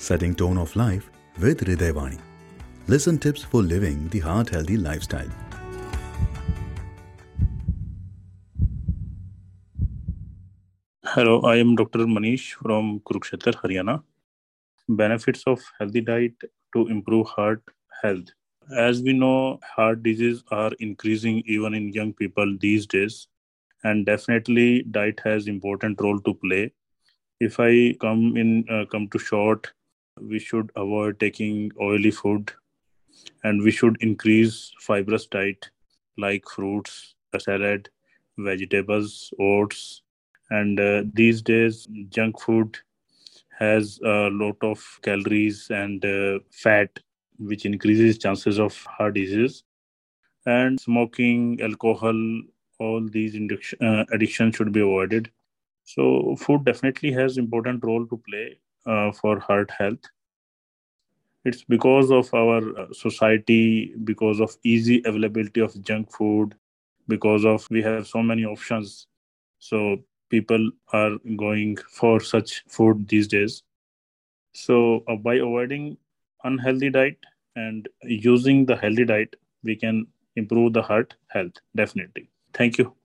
setting tone of life with Hridayvani. Listen tips for living the heart healthy lifestyle. Hello, I am Dr. Manish from Kurukshetra, Haryana. Benefits of healthy diet to improve heart health. As we know, heart disease are increasing even in young people these days, and definitely diet has important role to play. If I come in uh, come to short, we should avoid taking oily food, and we should increase fibrous diet like fruits, salad, vegetables, oats, and uh, these days junk food has a lot of calories and uh, fat which increases chances of heart disease. And smoking alcohol all these induction, uh, addictions should be avoided. So food definitely has important role to play uh, for heart health. It's because of our uh, society because of easy availability of junk food because of we have so many options. So people are going for such food these days. So uh, by avoiding unhealthy diet and using the healthy diet we can improve the heart health definitely. Thank you